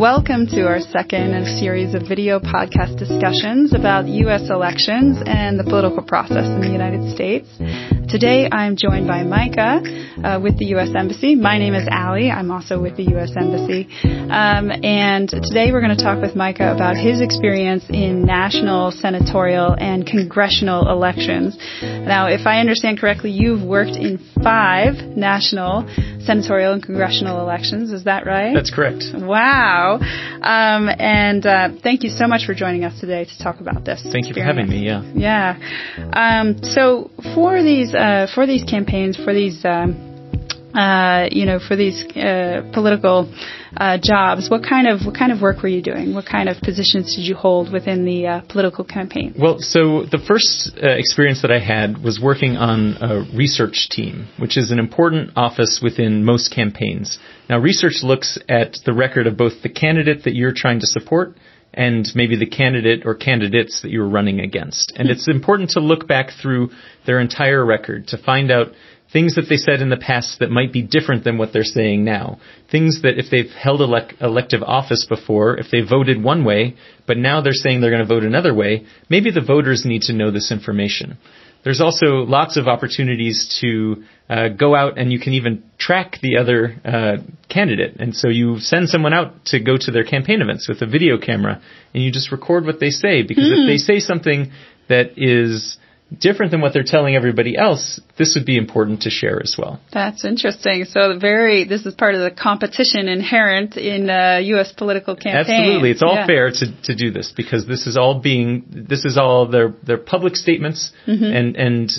welcome to our second in a series of video podcast discussions about U.S. elections and the political process in the United States. Today I'm joined by Micah uh, with the U.S. Embassy. My name is Allie. I'm also with the U.S. Embassy. Um, and today we're going to talk with Micah about his experience in national, senatorial, and congressional elections. Now, if I understand correctly, you've worked in five national, senatorial, and congressional elections. Is that right? That's correct. Wow. Um, and uh, thank you so much for joining us today to talk about this. Thank experience. you for having me. Yeah. Yeah. Um, so for these uh, for these campaigns, for these um, uh, you know, for these uh, political uh, jobs, what kind of what kind of work were you doing? What kind of positions did you hold within the uh, political campaign? Well, so the first uh, experience that I had was working on a research team, which is an important office within most campaigns. Now, research looks at the record of both the candidate that you're trying to support and maybe the candidate or candidates that you were running against. And it's important to look back through their entire record to find out things that they said in the past that might be different than what they're saying now. Things that if they've held elect- elective office before, if they voted one way, but now they're saying they're going to vote another way, maybe the voters need to know this information. There's also lots of opportunities to uh, go out and you can even track the other uh, candidate. And so you send someone out to go to their campaign events with a video camera and you just record what they say because mm. if they say something that is different than what they're telling everybody else, this would be important to share as well. That's interesting. So very, this is part of the competition inherent in uh, U.S. political campaigns. Absolutely, it's all yeah. fair to, to do this because this is all being, this is all their their public statements, mm-hmm. and and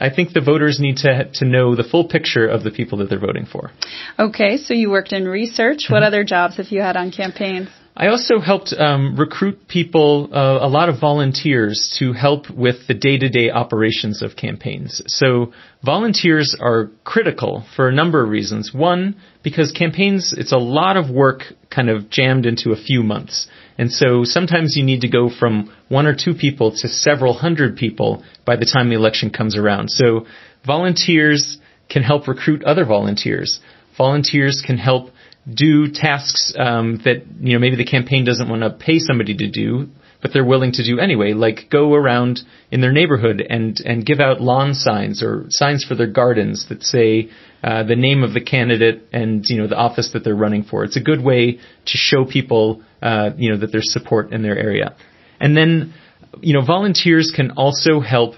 I think the voters need to to know the full picture of the people that they're voting for. Okay, so you worked in research. What mm-hmm. other jobs have you had on campaigns? I also helped um, recruit people, uh, a lot of volunteers, to help with the day-to-day operations of campaigns. So volunteers are critical for a number of reasons. One, because campaigns, it's a lot of work kind of jammed into a few months. And so sometimes you need to go from one or two people to several hundred people by the time the election comes around. So volunteers can help recruit other volunteers. Volunteers can help do tasks um, that you know maybe the campaign doesn't want to pay somebody to do, but they're willing to do anyway. Like go around in their neighborhood and and give out lawn signs or signs for their gardens that say uh, the name of the candidate and you know the office that they're running for. It's a good way to show people uh, you know that there's support in their area. And then you know volunteers can also help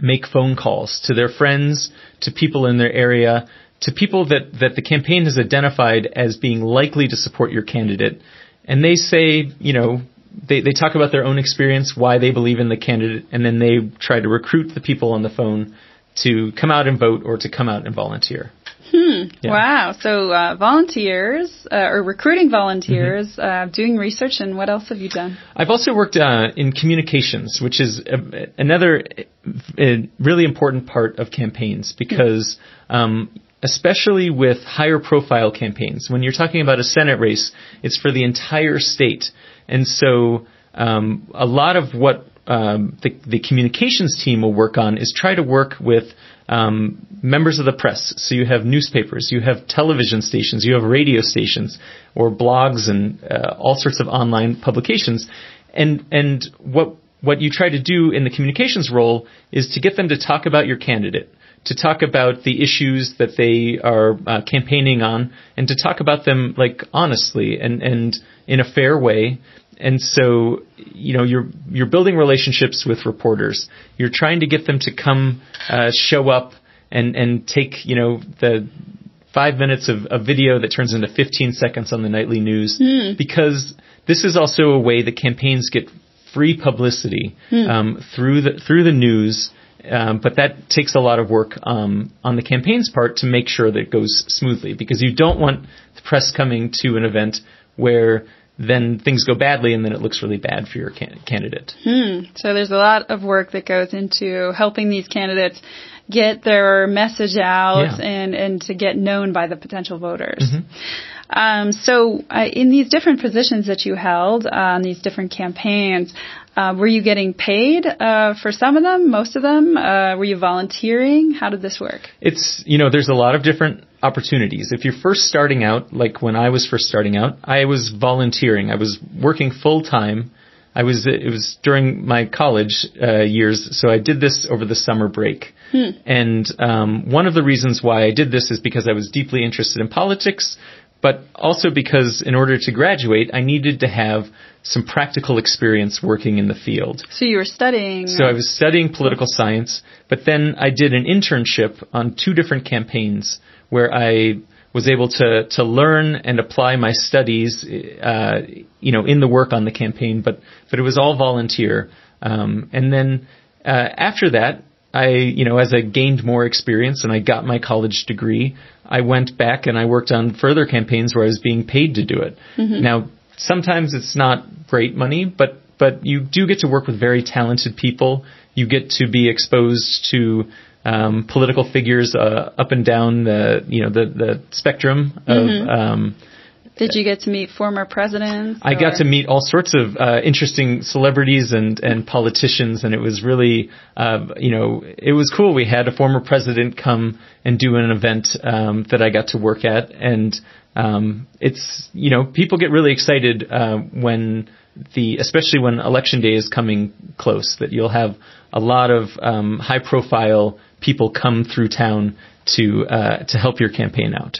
make phone calls to their friends, to people in their area to people that, that the campaign has identified as being likely to support your candidate. And they say, you know, they, they talk about their own experience, why they believe in the candidate, and then they try to recruit the people on the phone to come out and vote or to come out and volunteer. Hmm. Yeah. Wow. So uh, volunteers uh, or recruiting volunteers, mm-hmm. uh, doing research, and what else have you done? I've also worked uh, in communications, which is a, another a really important part of campaigns because um, especially with higher profile campaigns. When you're talking about a Senate race, it's for the entire state. And so um, a lot of what um, the, the, communications team will work on is try to work with um, members of the press. So you have newspapers, you have television stations, you have radio stations, or blogs and uh, all sorts of online publications. And and what what you try to do in the communications role is to get them to talk about your candidate to talk about the issues that they are uh, campaigning on and to talk about them like honestly and, and in a fair way. And so, you know, you're you're building relationships with reporters. You're trying to get them to come uh, show up and and take you know the five minutes of a video that turns into 15 seconds on the nightly news mm. because this is also a way that campaigns get free publicity mm. um, through the through the news um, but that takes a lot of work um, on the campaign's part to make sure that it goes smoothly because you don't want the press coming to an event where then things go badly and then it looks really bad for your can- candidate. Hmm. So there's a lot of work that goes into helping these candidates get their message out yeah. and, and to get known by the potential voters. Mm-hmm. Um, so, uh, in these different positions that you held on these different campaigns, uh, were you getting paid uh, for some of them, most of them? Uh, were you volunteering? How did this work? It's you know there's a lot of different opportunities. If you're first starting out, like when I was first starting out, I was volunteering. I was working full time. I was it was during my college uh, years, so I did this over the summer break. Hmm. And um, one of the reasons why I did this is because I was deeply interested in politics, but also because in order to graduate, I needed to have some practical experience working in the field. So you were studying. So I was studying political science, but then I did an internship on two different campaigns where I was able to to learn and apply my studies, uh, you know, in the work on the campaign. But but it was all volunteer. Um, and then uh, after that, I you know as I gained more experience and I got my college degree, I went back and I worked on further campaigns where I was being paid to do it. Mm-hmm. Now sometimes it's not great money, but but you do get to work with very talented people. You get to be exposed to um, political figures uh, up and down the you know the the spectrum of. Mm-hmm. Um, did you get to meet former presidents? I or? got to meet all sorts of uh, interesting celebrities and and politicians, and it was really uh, you know it was cool. We had a former president come and do an event um, that I got to work at, and um, it's you know people get really excited uh, when the especially when election day is coming close that you'll have a lot of um, high profile people come through town to uh, to help your campaign out.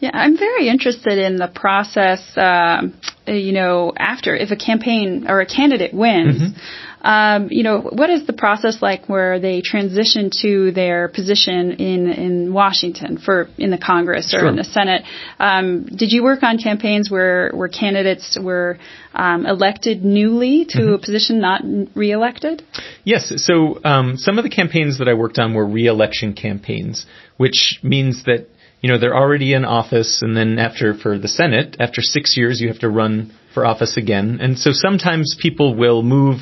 Yeah, I'm very interested in the process. Uh, you know, after if a campaign or a candidate wins. Mm-hmm um, you know, what is the process like where they transition to their position in in Washington for in the Congress or sure. in the Senate? Um, did you work on campaigns where where candidates were um, elected newly to mm-hmm. a position not reelected? Yes. So um, some of the campaigns that I worked on were reelection campaigns, which means that you know they're already in office, and then after for the Senate, after six years, you have to run for office again. And so sometimes people will move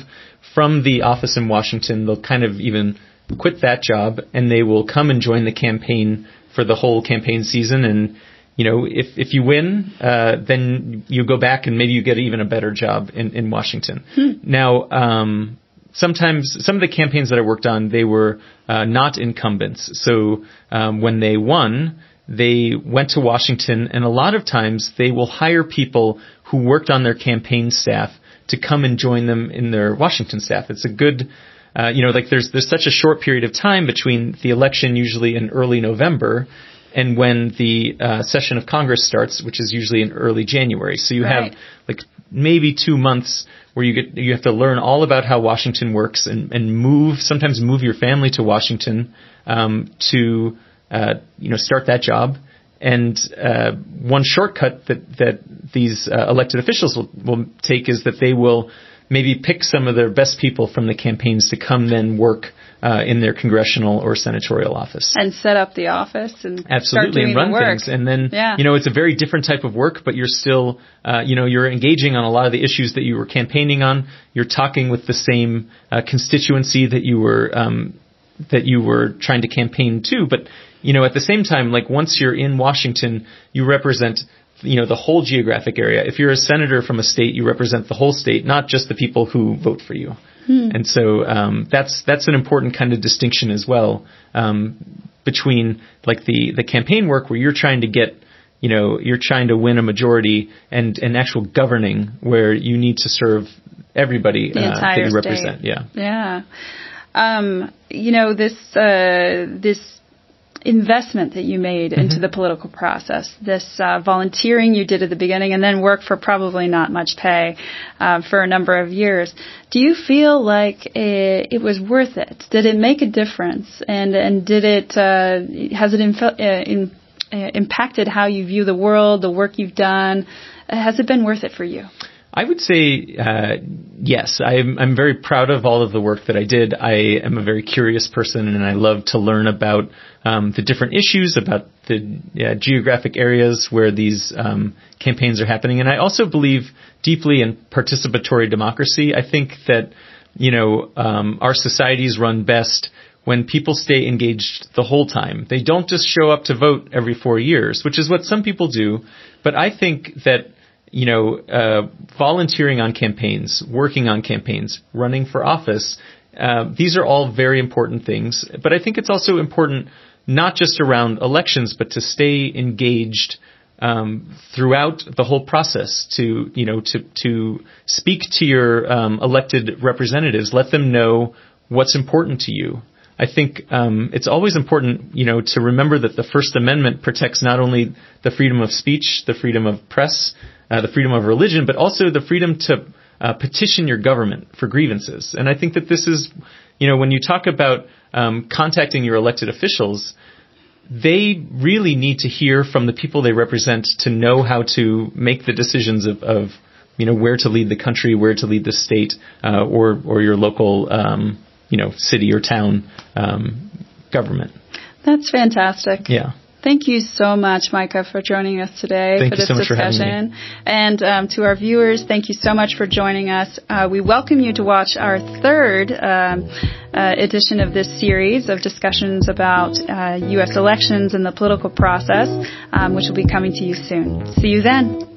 from the office in Washington. They'll kind of even quit that job and they will come and join the campaign for the whole campaign season. And you know, if if you win, uh, then you go back and maybe you get even a better job in in Washington. Hmm. Now. Um, sometimes some of the campaigns that I worked on, they were uh, not incumbents. So um, when they won, they went to Washington, and a lot of times they will hire people who worked on their campaign staff to come and join them in their Washington staff. It's a good, uh, you know, like there's there's such a short period of time between the election, usually in early November, and when the uh, session of Congress starts, which is usually in early January. So you right. have like maybe two months where you get you have to learn all about how Washington works and, and move sometimes move your family to Washington um, to uh, you know start that job and uh, one shortcut that that these uh, elected officials will, will take is that they will maybe pick some of their best people from the campaigns to come then work uh, in their congressional or senatorial office and set up the office and absolutely and run things. And then yeah. you know it's a very different type of work, but you're still uh, you know you're engaging on a lot of the issues that you were campaigning on. You're talking with the same uh, constituency that you were um, that you were trying to campaign to, but you know, at the same time, like once you're in Washington, you represent you know the whole geographic area. If you're a senator from a state, you represent the whole state, not just the people who vote for you. Hmm. And so um, that's that's an important kind of distinction as well um, between like the the campaign work where you're trying to get you know you're trying to win a majority and and actual governing where you need to serve everybody uh, that you represent. State. Yeah. Yeah. Um, you know this uh, this investment that you made mm-hmm. into the political process, this uh, volunteering you did at the beginning, and then work for probably not much pay uh, for a number of years. Do you feel like it, it, was worth it? Did it make a difference? And and did it uh, has it inf- uh, in, uh, impacted how you view the world, the work you've done? Has it been worth it for you? I would say uh, yes. I'm, I'm very proud of all of the work that I did. I am a very curious person, and I love to learn about um, the different issues, about the geographic areas where these um, campaigns are happening. And I also believe deeply in participatory democracy. I think that you know um, our societies run best when people stay engaged the whole time. They don't just show up to vote every four years, which is what some people do. But I think that you know, uh, volunteering on campaigns, working on campaigns, running for office, uh, these are all very important things. But I think it's also important not just around elections, but to stay engaged um, throughout the whole process. To you know, to to speak to your um, elected representatives, let them know what's important to you. I think um, it's always important, you know, to remember that the First Amendment protects not only the freedom of speech, the freedom of press, uh, the freedom of religion, but also the freedom to uh, petition your government for grievances. And I think that this is, you know, when you talk about um, contacting your elected officials, they really need to hear from the people they represent to know how to make the decisions of, of you know, where to lead the country, where to lead the state, uh, or or your local, um, you know, city or town um, government. That's fantastic. Yeah. Thank you so much, Micah, for joining us today thank for this so discussion. And um, to our viewers, thank you so much for joining us. Uh, we welcome you to watch our third um, uh, edition of this series of discussions about uh, U.S. elections and the political process, um, which will be coming to you soon. See you then.